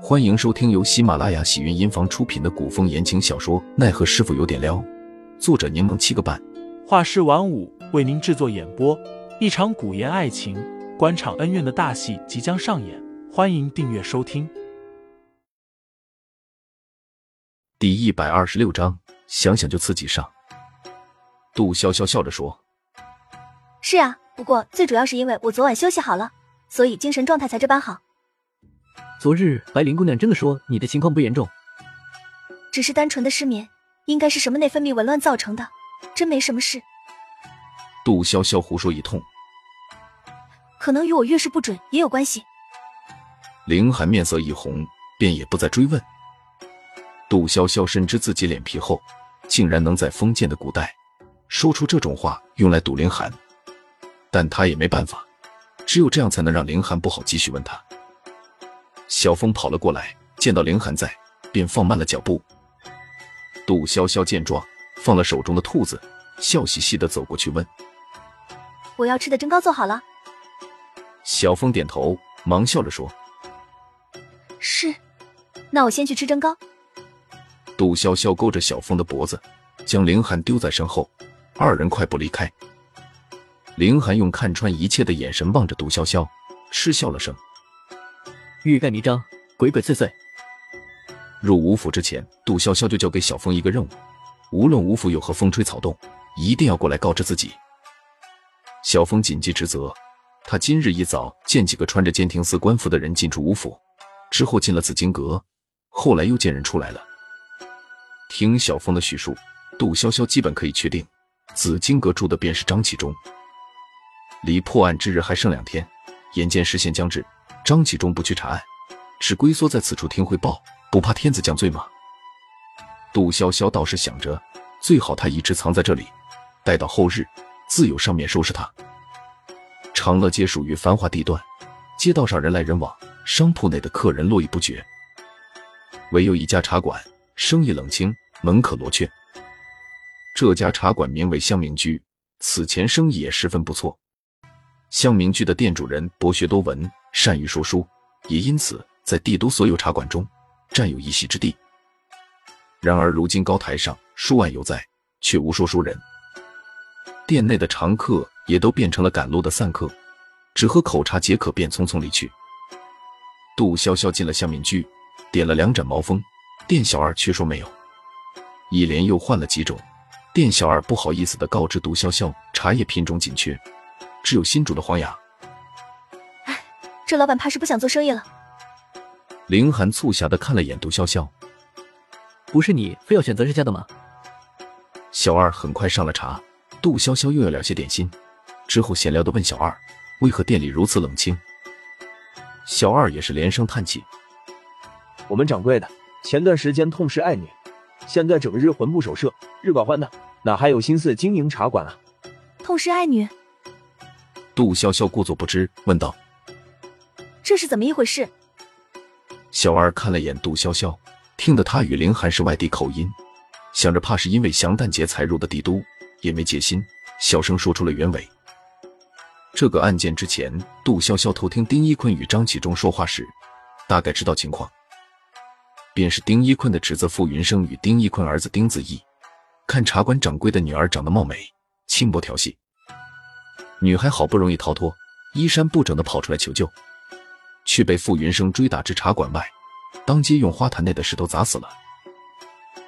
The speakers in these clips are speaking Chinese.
欢迎收听由喜马拉雅喜云音房出品的古风言情小说《奈何师傅有点撩》，作者柠檬七个半，画师晚舞为您制作演播。一场古言爱情、官场恩怨的大戏即将上演，欢迎订阅收听。第一百二十六章，想想就刺激上。杜潇潇笑着说：“是啊，不过最主要是因为我昨晚休息好了，所以精神状态才这般好。”昨日白灵姑娘真的说你的情况不严重，只是单纯的失眠，应该是什么内分泌紊乱造成的，真没什么事。杜潇潇胡说一通，可能与我月事不准也有关系。凌寒面色一红，便也不再追问。杜潇潇深知自己脸皮厚，竟然能在封建的古代说出这种话用来堵凌寒，但他也没办法，只有这样才能让凌寒不好继续问他。小峰跑了过来，见到凌寒在，便放慢了脚步。杜潇潇见状，放了手中的兔子，笑嘻嘻的走过去问：“我要吃的蒸糕做好了。”小峰点头，忙笑着说：“是，那我先去吃蒸糕。”杜潇潇勾着小峰的脖子，将凌寒丢在身后，二人快步离开。凌寒用看穿一切的眼神望着杜潇潇，嗤笑了声。欲盖弥彰，鬼鬼祟祟。入吴府之前，杜潇潇就交给小峰一个任务，无论吴府有何风吹草动，一定要过来告知自己。小峰谨记职责，他今日一早见几个穿着监听司官服的人进出吴府，之后进了紫金阁，后来又见人出来了。听小峰的叙述，杜潇潇基本可以确定，紫金阁住的便是张启忠。离破案之日还剩两天，眼见时限将至。张启忠不去查案，只龟缩在此处听汇报，不怕天子降罪吗？杜潇潇倒是想着，最好他一直藏在这里，待到后日，自有上面收拾他。长乐街属于繁华地段，街道上人来人往，商铺内的客人络绎不绝。唯有一家茶馆，生意冷清，门可罗雀。这家茶馆名为香茗居，此前生意也十分不错。香茗居的店主人博学多闻。善于说书，也因此在帝都所有茶馆中占有一席之地。然而如今高台上书案犹在，却无说书人。店内的常客也都变成了赶路的散客，只喝口茶解渴，便匆匆离去。杜潇潇进了香茗居，点了两盏毛峰，店小二却说没有。一连又换了几种，店小二不好意思的告知杜潇潇，茶叶品种紧缺，只有新煮的黄芽。这老板怕是不想做生意了。凌寒促狭的看了眼杜潇潇，不是你非要选择这家的吗？小二很快上了茶，杜潇潇又要了些点心，之后闲聊的问小二，为何店里如此冷清？小二也是连声叹气。我们掌柜的前段时间痛失爱女，现在整日魂不守舍，日寡欢的，哪还有心思经营茶馆啊？痛失爱女？杜潇潇故作不知，问道。这是怎么一回事？小二看了眼杜潇潇，听得他与凌寒是外地口音，想着怕是因为降诞节才入的帝都，也没戒心，小声说出了原委。这个案件之前，杜潇潇偷听丁一坤与张启忠说话时，大概知道情况，便是丁一坤的侄子傅云生与丁一坤儿子丁子义，看茶馆掌柜的女儿长得貌美，轻薄调戏，女孩好不容易逃脱，衣衫不整的跑出来求救。却被傅云生追打至茶馆外，当街用花坛内的石头砸死了。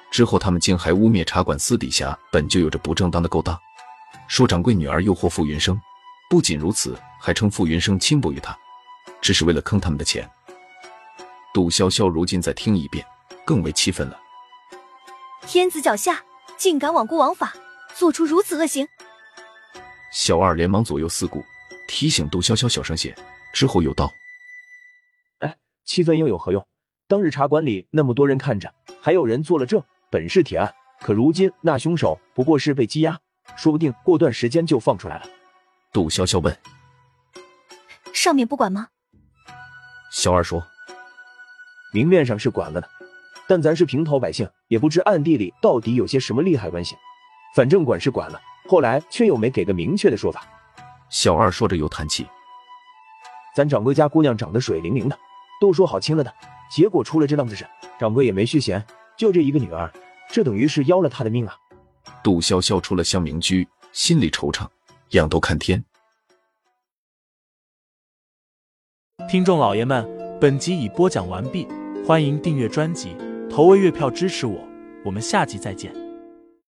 之后，他们竟还污蔑茶馆私底下本就有着不正当的勾当，说掌柜女儿诱惑傅云生。不仅如此，还称傅云生轻薄于他，只是为了坑他们的钱。杜潇潇如今再听一遍，更为气愤了。天子脚下，竟敢罔顾王法，做出如此恶行！小二连忙左右四顾，提醒杜潇潇小声些，之后又道。气愤又有何用？当日茶馆里那么多人看着，还有人做了证，本是铁案。可如今那凶手不过是被羁押，说不定过段时间就放出来了。杜潇潇问：“上面不管吗？”小二说：“明面上是管了的，但咱是平头百姓，也不知暗地里到底有些什么利害关系。反正管是管了，后来却又没给个明确的说法。”小二说着又叹气：“咱掌柜家姑娘长得水灵灵的。”都说好亲了的，结果出了这档子事，掌柜也没续弦，就这一个女儿，这等于是要了他的命啊！杜潇潇出了香明居，心里惆怅，仰头看天。听众老爷们，本集已播讲完毕，欢迎订阅专辑，投喂月票支持我，我们下集再见。